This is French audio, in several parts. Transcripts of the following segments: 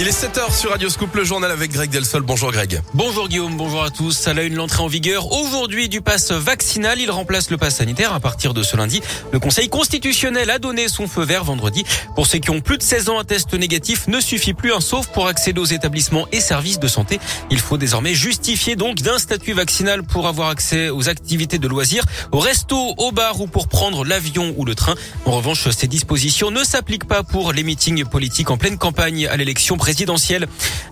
Il est 7h sur Radio Scoop, le journal avec Greg Delsol. Bonjour Greg. Bonjour Guillaume, bonjour à tous. À la une, l'entrée en vigueur aujourd'hui du pass vaccinal. Il remplace le pass sanitaire à partir de ce lundi. Le Conseil constitutionnel a donné son feu vert vendredi. Pour ceux qui ont plus de 16 ans, un test négatif ne suffit plus, un sauf pour accéder aux établissements et services de santé. Il faut désormais justifier donc d'un statut vaccinal pour avoir accès aux activités de loisirs, au resto, au bar ou pour prendre l'avion ou le train. En revanche, ces dispositions ne s'appliquent pas pour les meetings politiques en pleine campagne à l'élection présidentielle.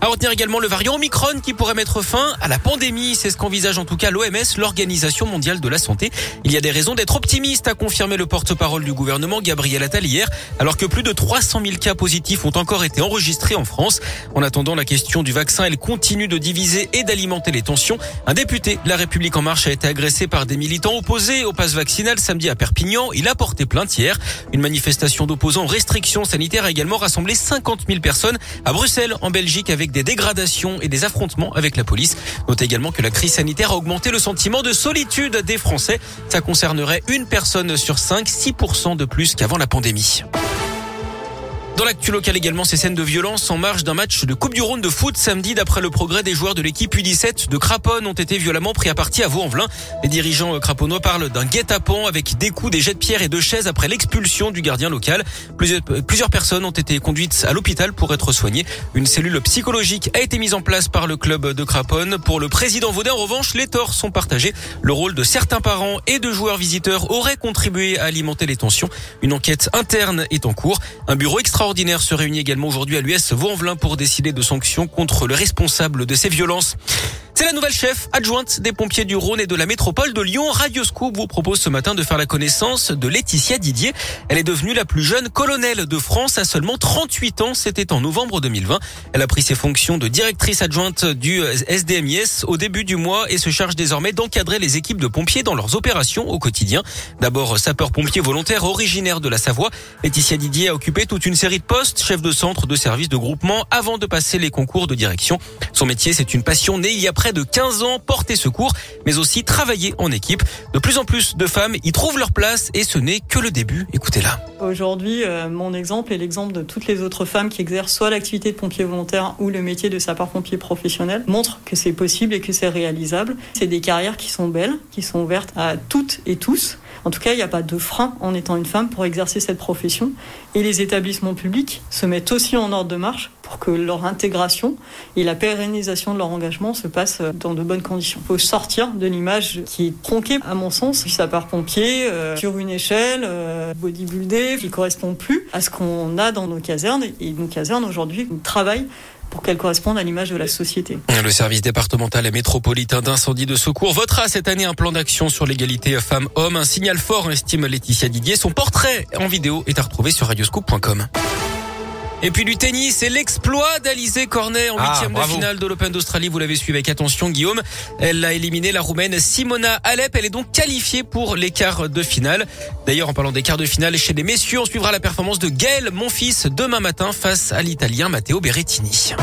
À retenir également le variant Omicron qui pourrait mettre fin à la pandémie. C'est ce qu'envisage en tout cas l'OMS, l'Organisation mondiale de la santé. Il y a des raisons d'être optimiste, a confirmé le porte-parole du gouvernement Gabriel Attal hier, alors que plus de 300 000 cas positifs ont encore été enregistrés en France. En attendant la question du vaccin, elle continue de diviser et d'alimenter les tensions. Un député de La République en marche a été agressé par des militants opposés au pass vaccinal samedi à Perpignan. Il a porté plainte hier. Une manifestation d'opposants aux restrictions sanitaires a également rassemblé 50 000 personnes à Bruxelles, en Belgique, avec des dégradations et des affrontements avec la police. Notez également que la crise sanitaire a augmenté le sentiment de solitude des Français. Ça concernerait une personne sur cinq, 6% de plus qu'avant la pandémie. Dans l'actu local également, ces scènes de violence en marge d'un match de Coupe du Rhône de foot samedi. D'après le progrès des joueurs de l'équipe U17 de Craponne ont été violemment pris à partie à Vaux-en-Velin. Les dirigeants craponnois parlent d'un guet-apens avec des coups, des jets de pierre et de chaises après l'expulsion du gardien local. Plusieurs, plusieurs personnes ont été conduites à l'hôpital pour être soignées. Une cellule psychologique a été mise en place par le club de Craponne. Pour le président Vaudin, en revanche, les torts sont partagés. Le rôle de certains parents et de joueurs visiteurs aurait contribué à alimenter les tensions. Une enquête interne est en cours. Un bureau extraordinaire extraordinaire se réunit également aujourd'hui à l'US Vaux-en-Velin pour décider de sanctions contre le responsable de ces violences. C'est la nouvelle chef adjointe des pompiers du Rhône et de la métropole de Lyon. Radio Scoop vous propose ce matin de faire la connaissance de Laetitia Didier. Elle est devenue la plus jeune colonelle de France à seulement 38 ans. C'était en novembre 2020. Elle a pris ses fonctions de directrice adjointe du SDMIS au début du mois et se charge désormais d'encadrer les équipes de pompiers dans leurs opérations au quotidien. D'abord sapeur-pompier volontaire originaire de la Savoie. Laetitia Didier a occupé toute une série de postes, chef de centre, de service, de groupement, avant de passer les concours de direction. Son métier, c'est une passion née il y a près de 15 ans, porter secours, mais aussi travailler en équipe. De plus en plus de femmes y trouvent leur place et ce n'est que le début. Écoutez-la. Aujourd'hui, euh, mon exemple est l'exemple de toutes les autres femmes qui exercent soit l'activité de pompier volontaire ou le métier de sapeur-pompier professionnel, montrent que c'est possible et que c'est réalisable. C'est des carrières qui sont belles, qui sont ouvertes à toutes et tous. En tout cas, il n'y a pas de frein en étant une femme pour exercer cette profession. Et les établissements publics se mettent aussi en ordre de marche pour que leur intégration et la pérennisation de leur engagement se passent dans de bonnes conditions. Il faut sortir de l'image qui est tronquée, à mon sens, du sapeur-pompier euh, sur une échelle euh, bodybuildée qui correspond plus à ce qu'on a dans nos casernes. Et nos casernes aujourd'hui travaillent pour qu'elles correspondent à l'image de la société. Le service départemental et métropolitain d'incendie de secours votera cette année un plan d'action sur l'égalité femmes-hommes. Un signal fort, estime Laetitia Didier. Son portrait en vidéo est à retrouver sur radioscoop.com. Et puis du tennis, c'est l'exploit d'Alizé Cornet en Ah, huitième de finale de l'Open d'Australie. Vous l'avez suivi avec attention, Guillaume. Elle a éliminé la Roumaine Simona Alep. Elle est donc qualifiée pour les quarts de finale. D'ailleurs, en parlant des quarts de finale, chez les messieurs, on suivra la performance de Gaël Monfils demain matin face à l'Italien Matteo Berrettini.